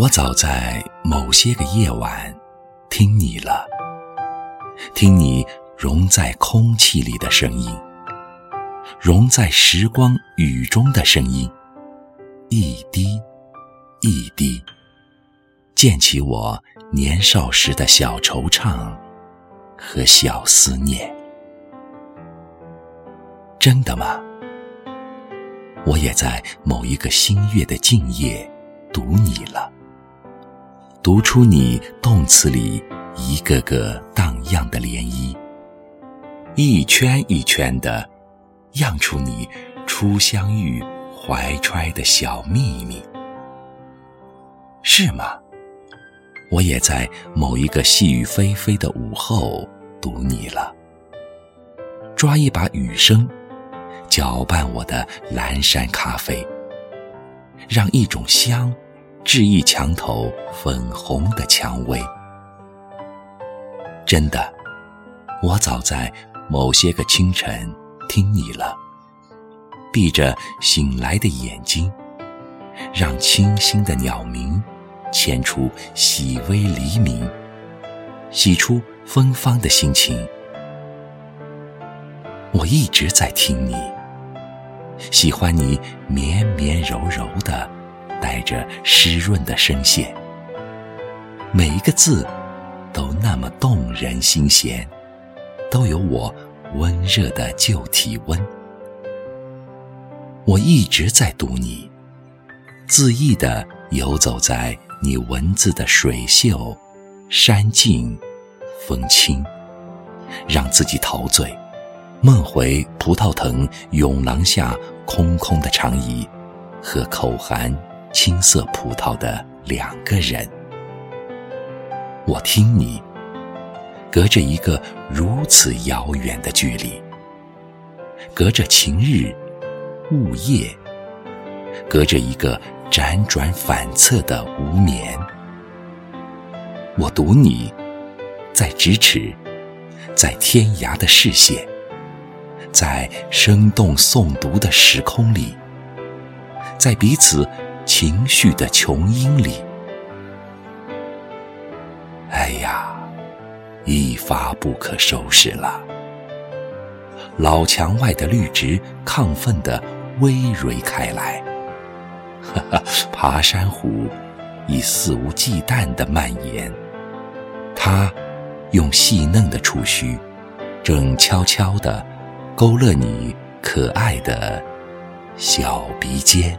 我早在某些个夜晚听你了，听你融在空气里的声音，融在时光雨中的声音，一滴一滴，溅起我年少时的小惆怅和小思念。真的吗？我也在某一个新月的静夜读你了。读出你动词里一个个荡漾的涟漪，一圈一圈的漾出你初相遇怀揣的小秘密，是吗？我也在某一个细雨霏霏的午后读你了，抓一把雨声，搅拌我的蓝山咖啡，让一种香。致意墙头粉红的蔷薇，真的，我早在某些个清晨听你了。闭着醒来的眼睛，让清新的鸟鸣牵出细微黎明，洗出芬芳的心情。我一直在听你，喜欢你绵绵柔柔的。带着湿润的声线，每一个字都那么动人心弦，都有我温热的旧体温。我一直在读你，恣意的游走在你文字的水秀、山静、风轻，让自己陶醉，梦回葡萄藤永廊下空空的长椅和口含。青色葡萄的两个人，我听你，隔着一个如此遥远的距离，隔着晴日、雾夜，隔着一个辗转反侧的无眠，我读你，在咫尺，在天涯的视线，在生动诵读的时空里，在彼此。情绪的琼音里，哎呀，一发不可收拾了。老墙外的绿植亢奋地葳蕤开来，哈哈，爬山虎已肆无忌惮地蔓延。它用细嫩的触须，正悄悄地勾勒你可爱的小鼻尖。